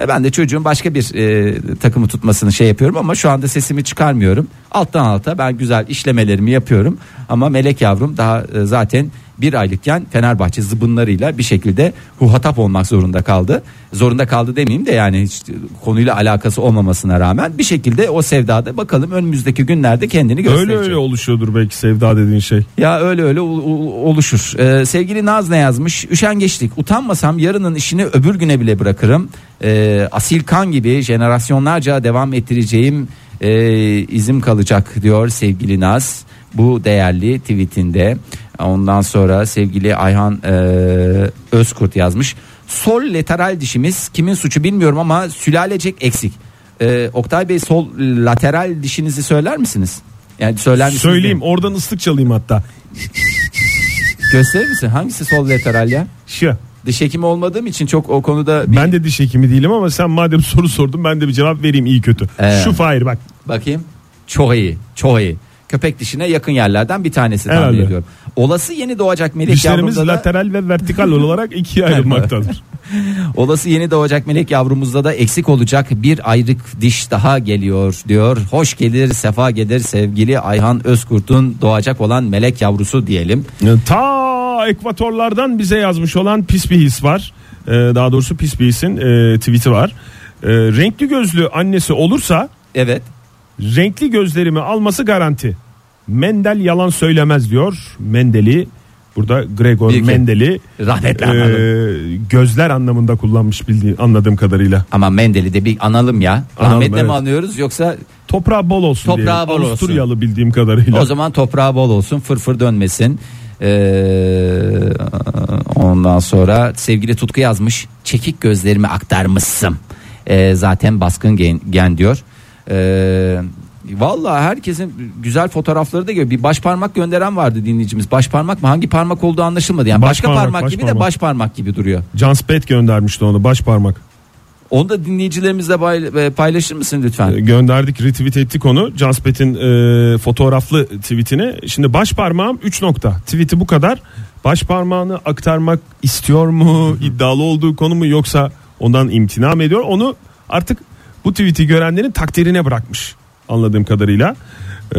S2: E, ben de çocuğun başka bir e, takımı tutmasını şey yapıyorum ama şu anda sesimi çıkarmıyorum. Alttan alta ben güzel işlemelerimi yapıyorum ama melek yavrum daha e, zaten bir aylıkken Fenerbahçe zıbınlarıyla bir şekilde huhatap olmak zorunda kaldı. Zorunda kaldı demeyeyim de yani hiç konuyla alakası olmamasına rağmen bir şekilde o sevdada bakalım önümüzdeki günlerde kendini gösterecek.
S3: Öyle öyle oluşuyordur belki sevda dediğin şey.
S2: Ya öyle öyle ol- ol- oluşur. Ee, sevgili Naz ne yazmış? Üşengeçlik. Utanmasam yarının işini öbür güne bile bırakırım. Ee, asil kan gibi jenerasyonlarca devam ettireceğim e, izim kalacak diyor sevgili Naz. Bu değerli tweetinde. Ondan sonra sevgili Ayhan e, Özkurt yazmış. Sol lateral dişimiz kimin suçu bilmiyorum ama sülalecek eksik. Ee, Oktay Bey sol lateral dişinizi söyler misiniz? Yani söyler misiniz?
S3: Söyleyeyim oradan ıslık çalayım hatta.
S2: Gösterir misin? Hangisi sol lateral ya?
S3: Şu.
S2: Diş hekimi olmadığım için çok o konuda bir
S3: Ben de diş hekimi değilim ama sen madem soru sordun ben de bir cevap vereyim iyi kötü.
S2: Ee.
S3: Şu Fahir bak.
S2: bakayım. Çok iyi. Çok iyi. Köpek dişine yakın yerlerden bir tanesi tahmin
S3: Herhalde.
S2: ediyorum. Olası yeni doğacak melek
S3: Dişlerimiz
S2: yavrumuzda da,
S3: lateral ve vertikal olarak ikiye ayrılmaktadır.
S2: olası yeni doğacak melek yavrumuzda da eksik olacak bir ayrık diş daha geliyor diyor. Hoş gelir, sefa gelir sevgili Ayhan Özkurt'un doğacak olan melek yavrusu diyelim.
S3: Ta ekvatorlardan bize yazmış olan pis bir his var. Ee, daha doğrusu pis bir hisin e, tweet'i var. Ee, renkli gözlü annesi olursa
S2: Evet.
S3: renkli gözlerimi alması garanti. Mendel yalan söylemez diyor. Mendeli burada Gregor
S2: Büyük-
S3: Mendel'i
S2: Rahmetli
S3: e, gözler anlamında kullanmış bildiğim anladığım kadarıyla.
S2: Ama Mendel'i de bir analım ya.
S3: Analım,
S2: Rahmetle mi
S3: evet.
S2: anıyoruz yoksa
S3: Toprağı bol olsun
S2: Toprağı
S3: diyelim.
S2: bol olsun.
S3: Avusturyalı bildiğim kadarıyla.
S2: O zaman toprağı bol olsun fırfır dönmesin. Ee, ondan sonra sevgili Tutku yazmış. Çekik gözlerimi aktarmışsın. Ee, zaten baskın gen, gen diyor. Ee, Vallahi herkesin güzel fotoğrafları da geliyor. Bir baş parmak gönderen vardı dinleyicimiz. Baş parmak mı? Hangi parmak olduğu anlaşılmadı. Yani
S3: Baş
S2: başka
S3: parmak,
S2: parmak,
S3: baş
S2: gibi de
S3: parmak.
S2: baş parmak gibi duruyor.
S3: Can Spet göndermişti onu baş parmak.
S2: Onu da dinleyicilerimizle bay- paylaşır mısın lütfen?
S3: E, gönderdik retweet ettik onu Can Spet'in e, fotoğraflı tweetini şimdi baş parmağım 3 nokta tweeti bu kadar baş parmağını aktarmak istiyor mu iddialı olduğu konu mu yoksa ondan imtina mı ediyor onu artık bu tweeti görenlerin takdirine bırakmış anladığım kadarıyla E,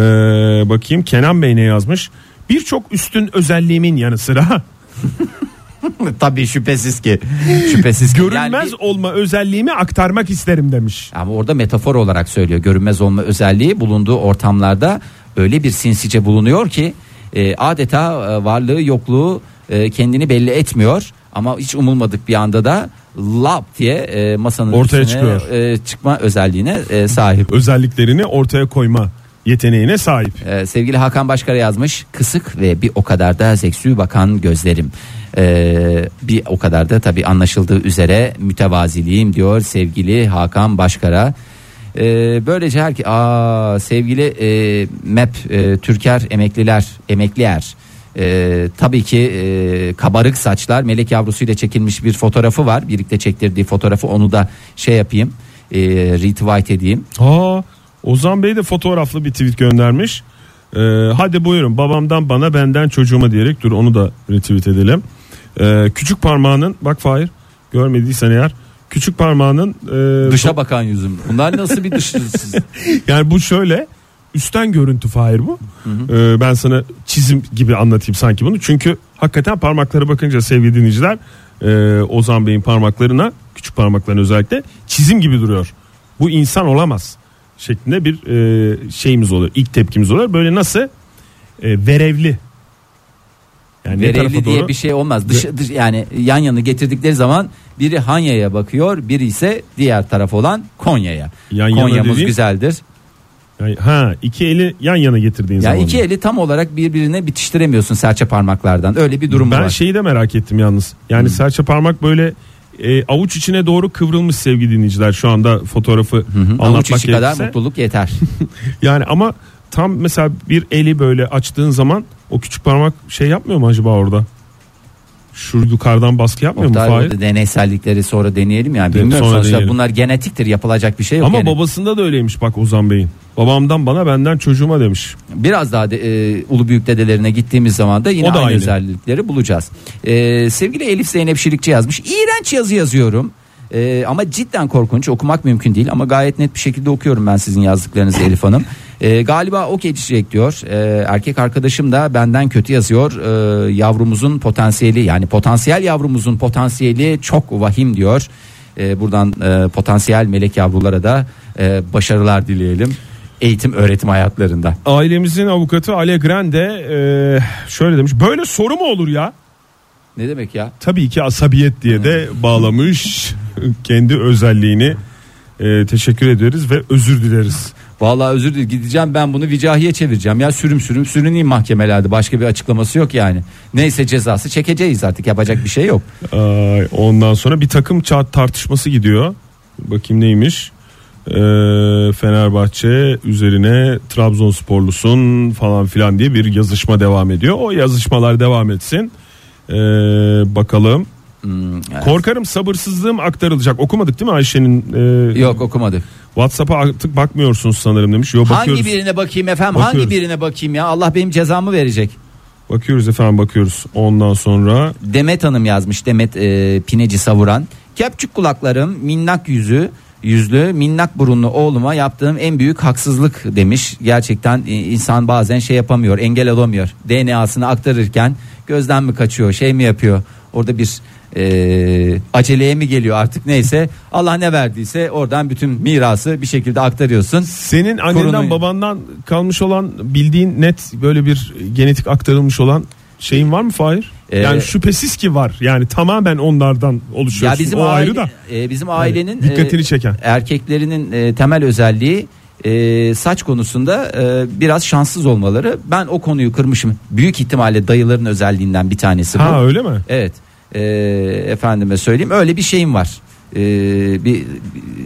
S3: bakayım Kenan Bey ne yazmış birçok üstün özelliğimin yanı sıra
S2: Tabii şüphesiz ki. Şüphesiz ki. Yani
S3: görünmez
S2: bir-
S3: olma özelliğimi aktarmak isterim demiş.
S2: Ama orada metafor olarak söylüyor. Görünmez olma özelliği bulunduğu ortamlarda öyle bir sinsice bulunuyor ki e, adeta e, varlığı yokluğu e, kendini belli etmiyor. Ama hiç umulmadık bir anda da lap diye e, masanın
S3: Ortaya
S2: üstüne
S3: çıkıyor.
S2: e, çıkma özelliğine e, sahip.
S3: özelliklerini ortaya koyma yeteneğine sahip.
S2: Ee, sevgili Hakan Başkara yazmış kısık ve bir o kadar da seksü bakan gözlerim Ee, bir o kadar da tabi anlaşıldığı üzere mütevaziliğim diyor sevgili Hakan Başkara Ee, böylece her Aa, sevgili e, MEP e, Türker emekliler emekliyer ee, tabii ki e, kabarık saçlar melek yavrusuyla çekilmiş bir fotoğrafı var birlikte çektirdiği fotoğrafı onu da şey yapayım e, retweet edeyim
S3: Aa, Ozan Bey de fotoğraflı bir tweet göndermiş. Ee, hadi buyurun babamdan bana benden çocuğuma diyerek dur onu da retweet edelim. Ee, küçük parmağının bak Fahir görmediysen eğer küçük parmağının e,
S2: Dışa bakan yüzüm. Bunlar nasıl bir dış?
S3: yani bu şöyle üstten görüntü Fahir bu. Ee, ben sana çizim gibi anlatayım sanki bunu. Çünkü hakikaten parmaklara bakınca sevgili dinleyiciler e, Ozan Bey'in parmaklarına küçük parmaklarına özellikle çizim gibi duruyor. Bu insan olamaz şeklinde bir e, şeyimiz oluyor. İlk tepkimiz oluyor. Böyle nasıl e, verevli. Yani
S2: Verevli diye
S3: doğru?
S2: bir şey olmaz. Dış, dış- yani yan yana getirdikleri zaman biri Hanya'ya bakıyor, biri ise diğer taraf olan Konya'ya.
S3: Yan
S2: Konya'mız
S3: dediğin-
S2: güzeldir.
S3: Yani, ha iki eli yan yana getirdiğin
S2: Ya
S3: zaman.
S2: iki eli tam olarak birbirine bitiştiremiyorsun serçe parmaklardan. Öyle bir durum
S3: Ben
S2: var.
S3: şeyi de merak ettim yalnız. Yani serçe parmak böyle e, avuç içine doğru kıvrılmış sevgili dinleyiciler şu anda fotoğrafı
S2: Hı,
S3: anlatmak
S2: Avuç içi kadar
S3: gerekirse.
S2: mutluluk yeter.
S3: Yani ama tam mesela bir eli böyle açtığın zaman o küçük parmak şey yapmıyor mu acaba orada? Şu yukarıdan baskı yapmıyor mu
S2: Oktay,
S3: Fahir?
S2: orada deneysellikleri sonra deneyelim yani. Bilmiyorum
S3: sonra
S2: sonuçta
S3: deneyelim.
S2: bunlar genetiktir yapılacak bir şey yok.
S3: Ama
S2: yani.
S3: babasında da öyleymiş bak Ozan Bey'in. Babamdan bana benden çocuğuma demiş.
S2: Biraz daha de, e, ulu büyük dedelerine gittiğimiz zaman da yine
S3: O da
S2: aynı,
S3: aynı.
S2: özellikleri bulacağız. E, sevgili Elif Zeynep Şilikçi yazmış. İğrenç yazı yazıyorum. E, ama cidden korkunç okumak mümkün değil ama gayet net bir şekilde okuyorum ben sizin yazdıklarınızı Elif Hanım. E, galiba o geçecek diyor. E, erkek arkadaşım da benden kötü yazıyor. E, yavrumuzun potansiyeli yani potansiyel yavrumuzun potansiyeli çok vahim diyor. E, buradan e, potansiyel melek yavrulara da e, başarılar dileyelim. Eğitim öğretim hayatlarında.
S3: Ailemizin avukatı Ale Grande e, şöyle demiş. Böyle soru mu olur ya?
S2: Ne demek ya?
S3: Tabii ki asabiyet diye de bağlamış kendi özelliğini. E, teşekkür ederiz ve özür dileriz.
S2: Vallahi özür dilerim gideceğim ben bunu vicahiye çevireceğim ya sürüm sürüm sürüneyim mahkemelerde başka bir açıklaması yok yani. Neyse cezası çekeceğiz artık yapacak bir şey yok.
S3: Ondan sonra bir takım çat tartışması gidiyor. Bakayım neymiş? Ee, Fenerbahçe üzerine Trabzonsporlusun falan filan diye bir yazışma devam ediyor. O yazışmalar devam etsin. Ee, bakalım.
S2: Hmm, evet.
S3: Korkarım sabırsızlığım aktarılacak. Okumadık değil mi Ayşe'nin? e,
S2: Yok okumadık.
S3: WhatsApp'a artık bakmıyorsunuz sanırım demiş. Yok bakıyoruz.
S2: Hangi birine bakayım efendim
S3: Bakıyoruz.
S2: hangi birine bakayım ya Allah benim cezamı verecek.
S3: Bakıyoruz efendim bakıyoruz. Ondan sonra
S2: Demet Hanım yazmış Demet e, Pineci savuran. Kepçük kulaklarım minnak yüzü yüzlü minnak burunlu oğluma yaptığım en büyük haksızlık demiş. Gerçekten e, insan bazen şey yapamıyor engel olamıyor. DNA'sını aktarırken gözden mi kaçıyor şey mi yapıyor orada bir e, aceleye mi geliyor artık neyse Allah ne verdiyse oradan bütün mirası bir şekilde aktarıyorsun.
S3: Senin annenden
S2: Korunu-
S3: babandan kalmış olan bildiğin net böyle bir genetik aktarılmış olan şeyin var mı Fahir?
S2: Ee,
S3: yani şüphesiz ki var. Yani tamamen onlardan oluşuyorsun.
S2: Ya bizim
S3: o
S2: aile,
S3: ayrı da.
S2: e, bizim ailenin
S3: dikkatini
S2: e,
S3: çeken.
S2: erkeklerinin e, temel özelliği e, saç konusunda e, biraz şanssız olmaları. Ben o konuyu kırmışım. Büyük ihtimalle dayıların özelliğinden bir tanesi bu.
S3: Ha öyle mi?
S2: Evet. E, efendime söyleyeyim öyle bir şeyim var. E, bir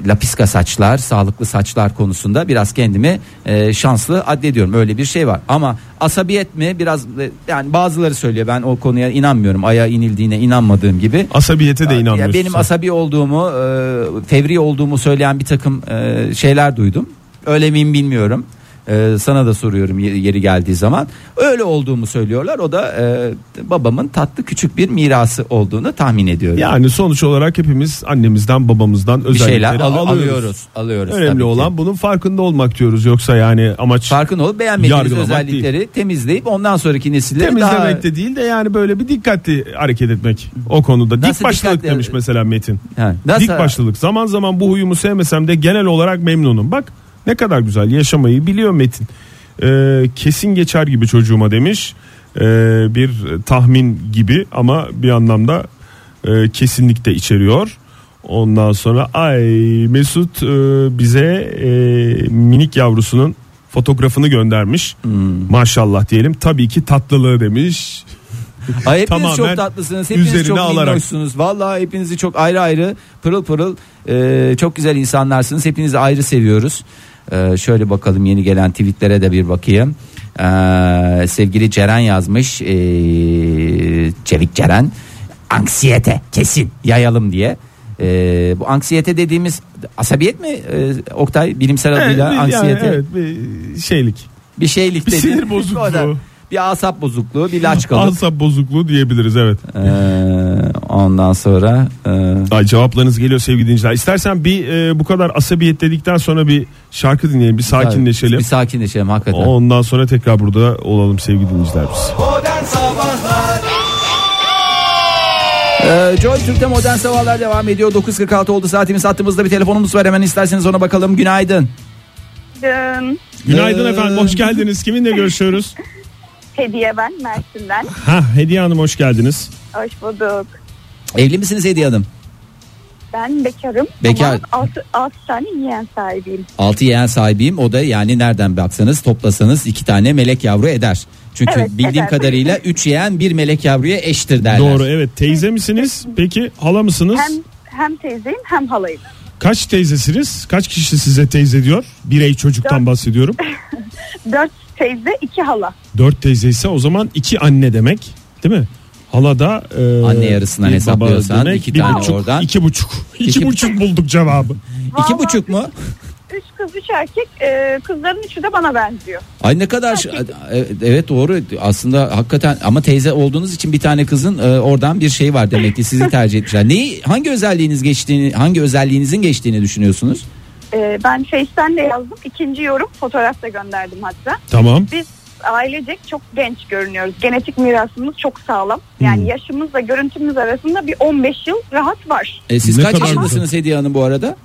S2: lapiska saçlar, sağlıklı saçlar konusunda biraz kendimi e, şanslı addediyorum. Öyle bir şey var. Ama asabiyet mi biraz e, yani bazıları söylüyor. Ben o konuya inanmıyorum. Aya inildiğine inanmadığım gibi.
S3: Asabiyete de
S2: Ya
S3: inanmıyorsun.
S2: benim
S3: sen.
S2: asabi olduğumu, e, fevri olduğumu söyleyen bir takım e, şeyler duydum. Öyle miyim bilmiyorum. E, sana da soruyorum yeri, geldiği zaman. Öyle olduğumu söylüyorlar. O da e, babamın tatlı küçük bir mirası olduğunu tahmin ediyorum.
S3: Yani sonuç olarak hepimiz annemizden babamızdan
S2: bir şeyler
S3: özellikleri
S2: al-
S3: alıyoruz.
S2: alıyoruz. Alıyoruz. tabii
S3: Önemli
S2: ki.
S3: olan bunun farkında olmak diyoruz. Yoksa yani amaç
S2: farkın olup beğenmediğiniz
S3: Yargılamak
S2: özellikleri temizleyip ondan sonraki nesilleri daha
S3: temizlemek de değil de yani böyle bir dikkatli hareket etmek o konuda.
S2: Nasıl
S3: Dik başlılık
S2: dikkatli-
S3: demiş mesela Metin.
S2: Ha, nasıl-
S3: Dik başlılık. Zaman zaman bu huyumu sevmesem de genel olarak memnunum. Bak ne kadar güzel yaşamayı biliyor Metin. Ee, kesin geçer gibi çocuğuma demiş. Ee, bir tahmin gibi ama bir anlamda e, kesinlik de içeriyor. Ondan sonra ay Mesut e, bize e, minik yavrusunun fotoğrafını göndermiş.
S2: Hmm.
S3: Maşallah diyelim. Tabii ki tatlılığı demiş.
S2: Ay hepiniz
S3: Tamamen
S2: çok tatlısınız. Hepiniz çok minnoşsunuz. Vallahi hepinizi çok ayrı ayrı pırıl pırıl e, çok güzel insanlarsınız. Hepinizi ayrı seviyoruz. E, şöyle bakalım yeni gelen tweetlere de bir bakayım. E, sevgili Ceren yazmış. E, Çevik Ceren. Anksiyete kesin yayalım diye. E, bu anksiyete dediğimiz asabiyet mi e, Oktay bilimsel adıyla
S3: Evet,
S2: anksiyete
S3: yani evet, bir şeylik.
S2: bir şeylik
S3: Bir
S2: dedi.
S3: sinir bozukluğu.
S2: Bir asap bozukluğu, bir laçkalık.
S3: Asap bozukluğu diyebiliriz evet.
S2: Ee, ondan sonra e,
S3: Ay cevaplarınız geliyor sevgili dinleyiciler. İstersen bir e, bu kadar asabiyet dedikten sonra bir şarkı dinleyelim, bir sakinleşelim.
S2: Bir sakinleşelim hakikaten.
S3: Ondan sonra tekrar burada olalım sevgili dinleyiciler biz.
S1: Modern Sabahlar
S2: Ee, Joy Türk'te modern sabahlar devam ediyor. 9.46 oldu saatimiz. Hattımızda bir telefonumuz var. Hemen isterseniz ona bakalım. Günaydın.
S4: Dın.
S3: Günaydın
S2: Ee,
S3: efendim hoş geldiniz. Kiminle görüşüyoruz?
S4: Hediye ben Mersin'den.
S3: ha Hediye Hanım hoş geldiniz.
S4: Hoş bulduk.
S2: Evli misiniz Hediye Hanım?
S4: Ben bekarım
S2: Bekar.
S4: ama 6, tane yeğen sahibiyim.
S2: 6 yeğen sahibiyim. O da yani nereden baksanız toplasanız iki tane melek yavru eder. Çünkü
S4: Evet,
S2: bildiğim
S4: eder.
S2: kadarıyla 3 yeğen bir melek yavruya eştir derler.
S3: Doğru evet teyze misiniz? Peki hala mısınız?
S4: Hem hem teyzeyim hem halayım.
S3: Kaç teyzesiniz? Kaç kişi size teyze diyor? Birey çocuktan
S4: Dört.
S3: bahsediyorum.
S4: Dört teyze iki hala.
S3: Dört teyze ise o zaman iki anne demek değil mi? Hala da e,
S2: Anne yarısından
S3: bir
S2: hesaplıyorsan
S3: demek,
S2: iki
S3: bir
S2: tane
S3: buçuk,
S2: oradan.
S3: iki buçuk. İki,
S2: İki
S3: buçuk bulduk cevabı.
S2: İki
S6: Vallahi
S2: buçuk mu?
S6: Üç kız üç erkek e, kızların üçü de bana benziyor.
S2: Ay ne kadar ş- e- evet doğru aslında hakikaten ama teyze olduğunuz için bir tane kızın e, oradan bir şey var demek ki sizi tercih etmişler. Neyi hangi özelliğiniz geçtiğini hangi özelliğinizin geçtiğini düşünüyorsunuz?
S6: E, ben Face'ten de yazdım. İkinci yorum fotoğraf da gönderdim hatta.
S3: Tamam.
S6: Biz ailecek çok genç görünüyoruz. Genetik mirasımız çok sağlam. Yani
S3: Hmm.
S6: yaşımızla görüntümüz arasında bir 15 yıl rahat var.
S2: E, siz
S3: Ne
S2: kaç yaşındasınız Hediye Hanım bu arada?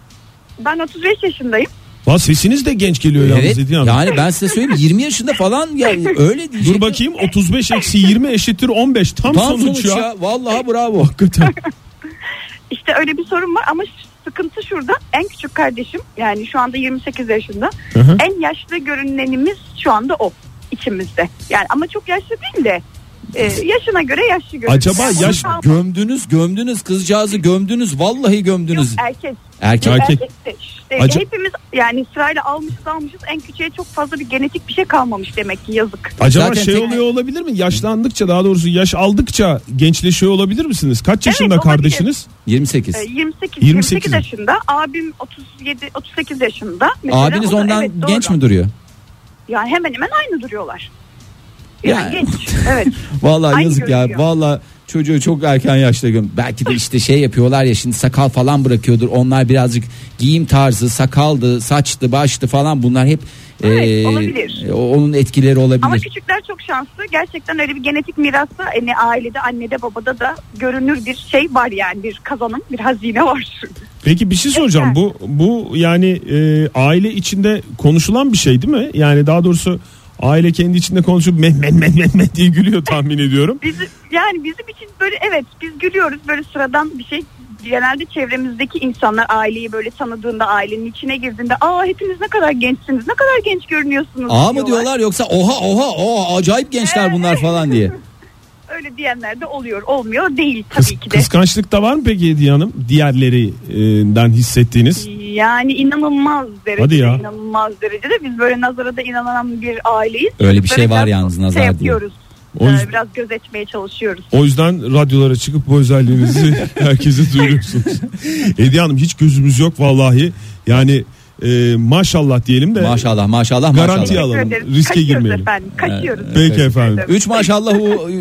S6: Ben 35 yaşındayım.
S3: Valla sesiniz de genç geliyor yalnız
S2: Evet
S3: Hediye Hanım.
S2: yani ben size söyleyeyim 20 yaşında falan ya öyle diyecektim.
S3: Dur bakayım 35 eksi 20 eşittir 15 tam,
S2: Tam
S3: sonuç,
S2: sonuç ya.
S3: ya.
S2: Vallahi bravo.
S3: Hakikaten.
S6: İşte öyle bir sorun var ama sıkıntı şurada. En küçük kardeşim yani şu anda 28 yaşında.
S3: Hı hı.
S6: En yaşlı görünenimiz şu anda o içimizde. Yani ama çok yaşlı değil de e, yaşına göre yaşlı görünüyor.
S3: Acaba
S6: Yani
S3: yaş-
S2: gömdünüz gömdünüz kızcağızı gömdünüz vallahi
S6: Yok,
S2: gömdünüz.
S6: erkek.
S2: Erkek.
S3: Erkek.
S6: Erkek de işte
S3: Acı-
S6: hepimiz yani sırayla almışız almışız en küçüğe çok fazla bir genetik bir şey kalmamış demek ki yazık.
S3: Acaba
S2: Zaten
S3: şey
S2: tek-
S3: oluyor olabilir mi? Yaşlandıkça daha doğrusu yaş aldıkça gençleşiyor olabilir misiniz? Kaç yaşında
S6: olabilir.
S3: kardeşiniz?
S2: 28.
S6: E, 28,
S3: 28
S6: 28 yaşında abim 37 38 yaşında. Mesela
S2: Abiniz
S6: o da-
S2: ondan
S6: evet, doğru.
S2: genç mi duruyor?
S6: Yani hemen hemen aynı duruyorlar. Yani
S2: Ya.
S6: genç. Evet.
S2: Vallahi
S6: Aynı
S2: yazık ya. Vallahi çocuğu çok erken yaşta göm. Belki de işte şey yapıyorlar ya şimdi sakal falan bırakıyordur. Onlar birazcık giyim tarzı, sakaldı, saçtı, baştı falan bunlar hep
S6: Evet,
S2: eee,
S6: olabilir.
S2: onun etkileri olabilir.
S6: Ama küçükler çok şanslı. Gerçekten öyle bir genetik mirasta e, ne ailede, annede, babada da görünür bir şey var yani bir kazanım, bir hazine var.
S3: Peki bir şey soracağım. Bu bu yani e, aile içinde konuşulan bir şey değil mi? Yani daha doğrusu aile kendi içinde konuşup meh meh meh meh meh diye gülüyor tahmin ediyorum.
S6: Bizi, yani bizim için böyle evet biz gülüyoruz böyle sıradan bir şey. Genelde çevremizdeki insanlar aileyi böyle tanıdığında ailenin içine girdiğinde aa hepiniz ne kadar gençsiniz ne kadar genç görünüyorsunuz
S2: A mı diyorlar yoksa oha oha oha acayip gençler bunlar falan diye.
S6: Öyle diyenler de oluyor olmuyor değil
S3: Kıs,
S6: tabii ki de.
S3: kıskançlık da var mı peki Hediye Hanım? Diğerlerinden hissettiğiniz.
S6: Yani inanılmaz derecede
S3: Hadi ya.
S6: inanılmaz derecede biz böyle nazara da inanan bir aileyiz.
S2: Öyle bir
S6: Böyle
S2: şey var yalnız nazar diye.
S6: yapıyoruz.
S3: O
S6: Ee,
S3: yüzden-
S6: biraz gözetmeye çalışıyoruz.
S3: O yüzden radyolara çıkıp bu özelliğinizi herkese duyuruyorsunuz. Hediye Hanım hiç gözümüz yok vallahi. Yani e, maşallah diyelim de.
S2: Maşallah maşallah
S3: Garanti
S2: maşallah.
S3: alalım, riske
S6: Kaçıyoruz
S3: girmeyelim.
S6: efendim. Kaçıyoruz.
S3: Peki efendim.
S2: Üç maşallah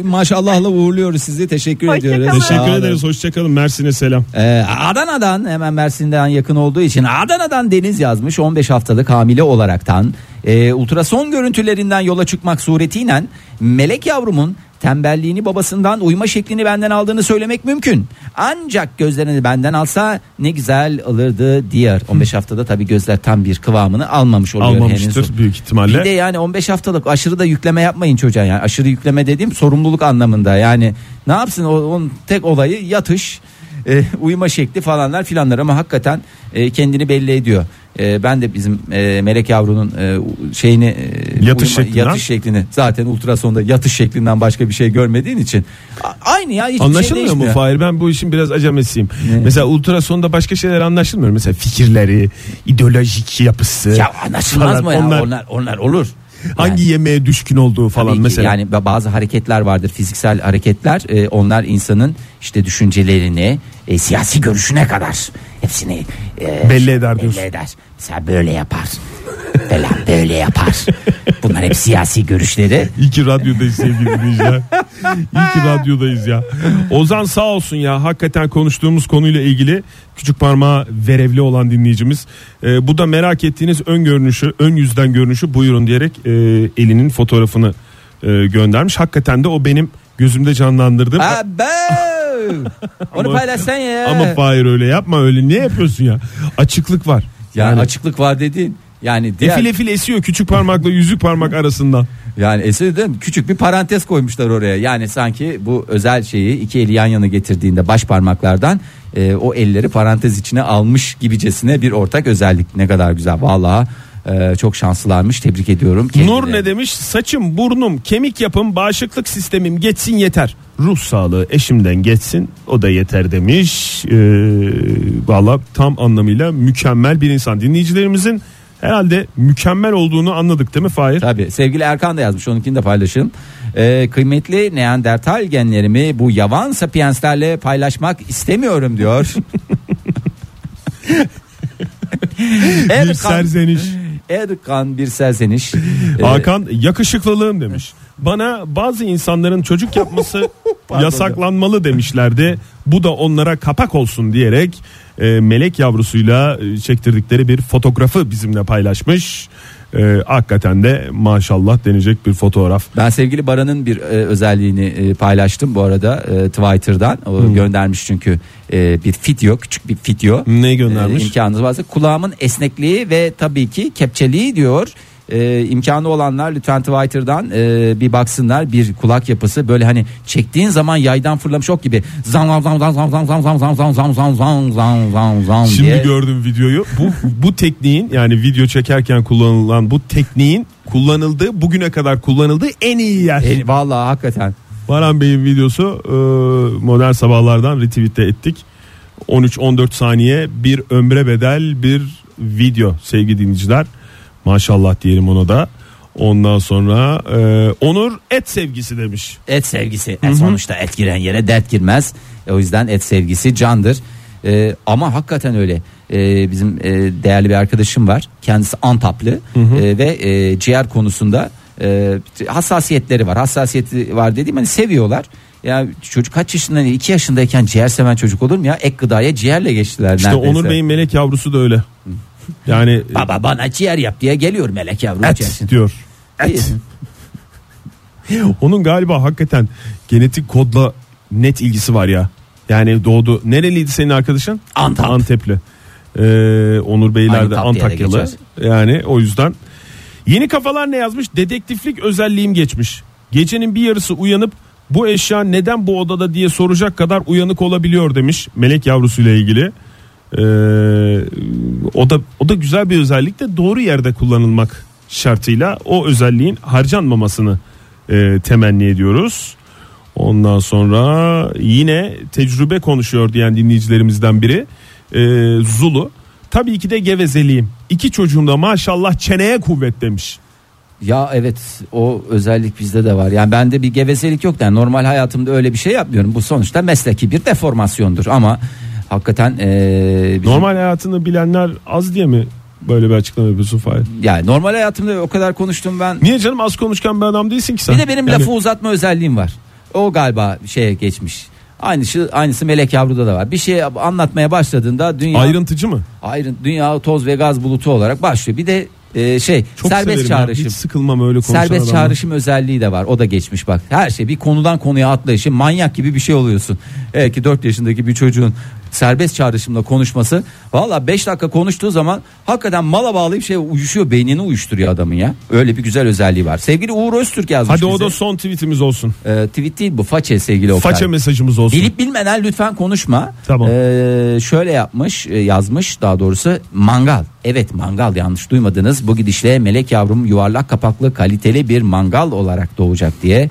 S2: maşallahla uğurluyoruz sizi. Teşekkür
S6: Hoşça
S2: ediyoruz.
S6: kalın.
S2: Sağ
S3: Teşekkür
S2: olun.
S3: ederiz. Hoşçakalın. Mersin'e selam.
S2: Ee, Adana'dan hemen Mersin'den yakın olduğu için Adana'dan Deniz yazmış 15 haftalık hamile olaraktan e, ultrason görüntülerinden yola çıkmak suretiyle melek yavrumun tembelliğini babasından uyuma şeklini benden aldığını söylemek mümkün. Ancak gözlerini benden alsa ne güzel alırdı diğer 15 haftada tabii gözler tam bir kıvamını almamış oluyor. henüz.
S3: Almamıştır büyük
S2: Bir de
S3: ihtimalle.
S2: yani 15 haftalık aşırı da yükleme yapmayın çocuğa yani aşırı yükleme dediğim sorumluluk anlamında yani ne yapsın onun tek olayı yatış e, uyuma şekli falanlar filanlar ama hakikaten e, kendini belli ediyor. E, ben de bizim e, melek yavrunun e, şeyini e,
S3: Yatış şeklinden.
S2: yatış şeklini zaten ultrasonda yatış şeklinden başka bir şey görmediğin için a- aynı ya hiçbir şey
S3: Anlaşılmıyor mu
S2: değişmiyor.
S3: Fahir? Ben bu işin biraz acemesiyim.
S2: Ne?
S3: Mesela ultrasonda başka şeyler anlaşılmıyor. Mesela fikirleri, ideolojik yapısı.
S2: Ya anlaşılmaz mı ya
S3: Onlar,
S2: onlar onlar olur.
S3: hangi
S2: Yani-
S3: yemeğe düşkün olduğu falan
S2: ki
S3: mesela.
S2: Yani ba- bazı hareketler vardır fiziksel hareketler e, onlar insanın işte düşüncelerini e, siyasi görüşüne kadar hepsini e,
S3: Belli eder diyorsun.
S2: belli eder. Mesela böyle yapar falan böyle yapar. Bunlar hep siyasi görüşleri.
S3: İyi ki radyodayız sevgili dinleyiciler. İyi ki radyodayız ya. Ozan sağ olsun ya. Hakikaten konuştuğumuz konuyla ilgili küçük parmağı verevli olan dinleyicimiz. Ee, bu da merak ettiğiniz ön görünüşü, ön yüzden görünüşü buyurun diyerek e, elinin fotoğrafını e, göndermiş. Hakikaten de o benim gözümde canlandırdığım.
S2: Abo! Onu
S3: Ama-
S2: paylaşsan ya.
S3: Ama Fahir öyle yapma öyle. Ne yapıyorsun ya? Açıklık var.
S2: yani,
S3: Yani,
S2: açıklık var dediğin. Yani diğer,
S3: efil efil esiyor küçük parmakla yüzük parmak arasından.
S2: yani eseri de küçük bir parantez koymuşlar oraya. Yani sanki bu özel şeyi iki eli yan yana getirdiğinde baş parmaklardan e, o elleri parantez içine almış gibicesine bir ortak özellik. Ne kadar güzel. Vallahi e, çok şanslılarmış. Tebrik ediyorum.
S3: Nur
S2: kendilerini.
S3: ne demiş? Saçım, burnum, kemik yapım, bağışıklık sistemim geçsin yeter. Ruh sağlığı eşimden geçsin o da yeter demiş. Ee, Valla tam anlamıyla mükemmel bir insan. Dinleyicilerimizin Herhalde mükemmel olduğunu anladık değil mi Fahir?
S2: Tabii sevgili Erkan da yazmış onunkini de paylaşın. Ee, kıymetli Neandertal genlerimi bu yavan sapienslerle paylaşmak istemiyorum diyor.
S3: Bir serzeniş.
S2: Erkan bir serzeniş. Ee,
S3: Hakan yakışıklılığım demiş. Bana bazı insanların çocuk yapması
S2: Pardon.
S3: yasaklanmalı demişlerdi. Bu da onlara kapak olsun diyerek e, melek yavrusuyla e, çektirdikleri bir fotoğrafı bizimle paylaşmış. E, hakikaten de maşallah denecek bir fotoğraf.
S2: Ben sevgili Baran'ın bir e, özelliğini e, paylaştım bu arada e, Twitter'dan. O göndermiş çünkü e, bir video, küçük bir video.
S3: Ne göndermiş?
S2: E, imkanınız varsa kulağımın esnekliği ve tabii ki kepçeliği diyor. E, imkanı olanlar lütfen Twitter'dan e, bir baksınlar bir kulak yapısı böyle hani çektiğin zaman yaydan fırlamış ok gibi zam zam zam zam zam zam zam zam zam zam zam zam zam zam zam
S3: Şimdi
S2: diye.
S3: gördüm videoyu. Bu bu tekniğin yani video çekerken kullanılan bu tekniğin kullanıldığı bugüne kadar kullanıldığı en iyi yer.
S2: E, vallahi hakikaten.
S3: Baran Bey'in videosu e, modern sabahlardan retweet'te ettik. 13-14 saniye bir ömre bedel bir video sevgili dinleyiciler. Maşallah diyelim ona da. Ondan sonra e, Onur et sevgisi demiş.
S2: Et sevgisi. E, sonuçta et giren yere dert girmez. E, o yüzden et sevgisi candır. E, ama hakikaten öyle. E, bizim e, değerli bir arkadaşım var. Kendisi Antaplı E, ve e, ciğer konusunda e, hassasiyetleri var. Hassasiyeti var dediğim hani seviyorlar. Ya çocuk kaç yaşında? 2 yaşındayken ciğer seven çocuk olur mu ya? Ek gıdaya ciğerle geçtiler
S3: İşte
S2: neredeyse.
S3: Onur Bey'in melek yavrusu da öyle. Yani
S2: Baba bana ciğer yap diye geliyor melek yavru.
S3: et
S2: içersin.
S3: diyor.
S2: İyi.
S3: Onun galiba hakikaten genetik kodla net ilgisi var ya. Yani doğdu. Nereliydi senin arkadaşın?
S2: Antep.
S3: Antepli. Ee, Onur Beyler
S2: Aynı
S3: de Antakyalı.
S2: geçer.
S3: Yani o yüzden. Yeni kafalar ne yazmış? Dedektiflik özelliğim geçmiş. Gecenin bir yarısı uyanıp bu eşya neden bu odada diye soracak kadar uyanık olabiliyor demiş melek yavrusuyla ilgili. Ee, o da o da güzel bir özellik de doğru yerde kullanılmak şartıyla o özelliğin harcanmamasını e, temenni ediyoruz. Ondan sonra yine tecrübe konuşuyor diyen dinleyicilerimizden biri e, Zulu. Tabii ki de gevezeliğim. İki çocuğum da maşallah çeneye kuvvet demiş.
S2: Ya evet o özellik bizde de var. Yani bende bir gevezelik yok. Yani normal hayatımda öyle bir şey yapmıyorum. Bu sonuçta mesleki bir deformasyondur ama hakikaten eee, bizim-
S3: Normal hayatını bilenler az diye mi böyle bir açıklama yapıyorsun Fahir?
S2: yani normal hayatımda o kadar konuştum ben.
S3: Niye canım az konuşkan bir adam değilsin ki sen?
S2: Bir de benim
S3: Yani
S2: lafı uzatma özelliğim var. O galiba şeye geçmiş. Aynısı aynısı Melek Yavru'da da var. Bir şey anlatmaya başladığında dünya
S3: Ayrıntıcı mı?
S2: ayrı dünya toz ve gaz bulutu olarak başlıyor. Bir de e, şey
S3: Çok
S2: serbest
S3: severim ya.
S2: çağrışım.
S3: Hiç sıkılmam öyle konuşan
S2: Serbest
S3: adamdan.
S2: çağrışım özelliği de var. O da geçmiş bak. Her şey bir konudan konuya atlayışı manyak gibi bir şey oluyorsun. Eğer ki 4 yaşındaki bir çocuğun serbest çağrışımla konuşması valla 5 dakika konuştuğu zaman hakikaten mala bağlayıp şey uyuşuyor beynini uyuşturuyor adamın ya. Öyle bir güzel özelliği var. Sevgili Uğur Öztürk yazmış
S3: Hadi o
S2: bize.
S3: da son tweetimiz olsun.
S2: Ee, tweet değil bu façe sevgili Oktay.
S3: Faça mesajımız olsun.
S2: Bilip bilmeden lütfen konuşma.
S3: Tamam.
S2: Ee, şöyle yapmış, e, yazmış daha doğrusu mangal. Evet mangal yanlış duymadınız. Bu gidişle melek yavrum yuvarlak kapaklı kaliteli bir mangal olarak doğacak diye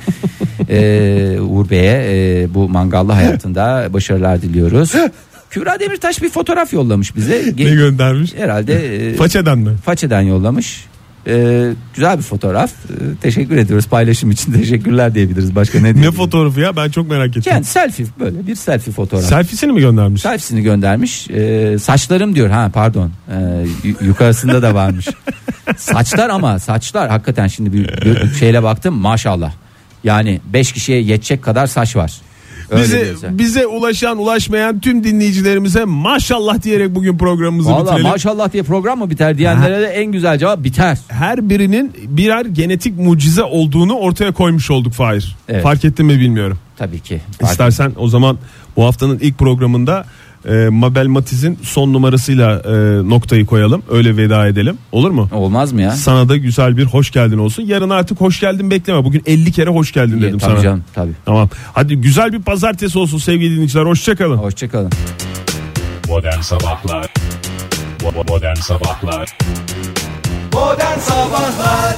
S2: ee, Uğur Bey'e e, bu mangallı hayatında başarılar diliyoruz. Kübra Demirtaş bir fotoğraf yollamış bize.
S3: Ne göndermiş?
S2: Herhalde e,
S3: Façeden mi?
S2: Façeden yollamış. Ee, güzel bir fotoğraf. Ee, teşekkür ediyoruz paylaşım için teşekkürler diyebiliriz. Başka ne
S3: Ne
S2: diyebiliriz?
S3: fotoğrafı ya ben çok merak ettim.
S2: Yani selfie böyle bir selfie fotoğraf.
S3: Selfiesini mi göndermiş?
S2: Selfiesini göndermiş. Ee, saçlarım diyor. Ha pardon. Yu- yukarısında da varmış. saçlar ama saçlar hakikaten şimdi bir gö- şeyle baktım maşallah. Yani 5 kişiye yetecek kadar saç var. Öyle
S3: bize
S2: diyorsa.
S3: bize ulaşan ulaşmayan tüm dinleyicilerimize maşallah diyerek bugün programımızı
S2: Valla
S3: bitirelim.
S2: maşallah diye program mı biter diyenlere de en güzel cevap biter.
S3: Her birinin birer genetik mucize olduğunu ortaya koymuş olduk Fahir.
S2: Evet.
S3: Fark ettin mi bilmiyorum.
S2: Tabii ki.
S3: İstersen o zaman bu haftanın ilk programında e, Mabel Matiz'in son numarasıyla e, noktayı koyalım. Öyle veda edelim. Olur mu?
S2: Olmaz mı ya?
S3: Sana da güzel bir hoş geldin olsun. Yarın artık hoş geldin bekleme. Bugün 50 kere hoş geldin
S2: İyi,
S3: dedim
S2: tabii
S3: sana.
S2: canım tabii.
S3: Tamam. Hadi güzel bir pazartesi olsun sevgili dinleyiciler. Hoşçakalın.
S2: Hoşçakalın.
S1: Modern Sabahlar Modern Sabahlar
S7: Modern Sabahlar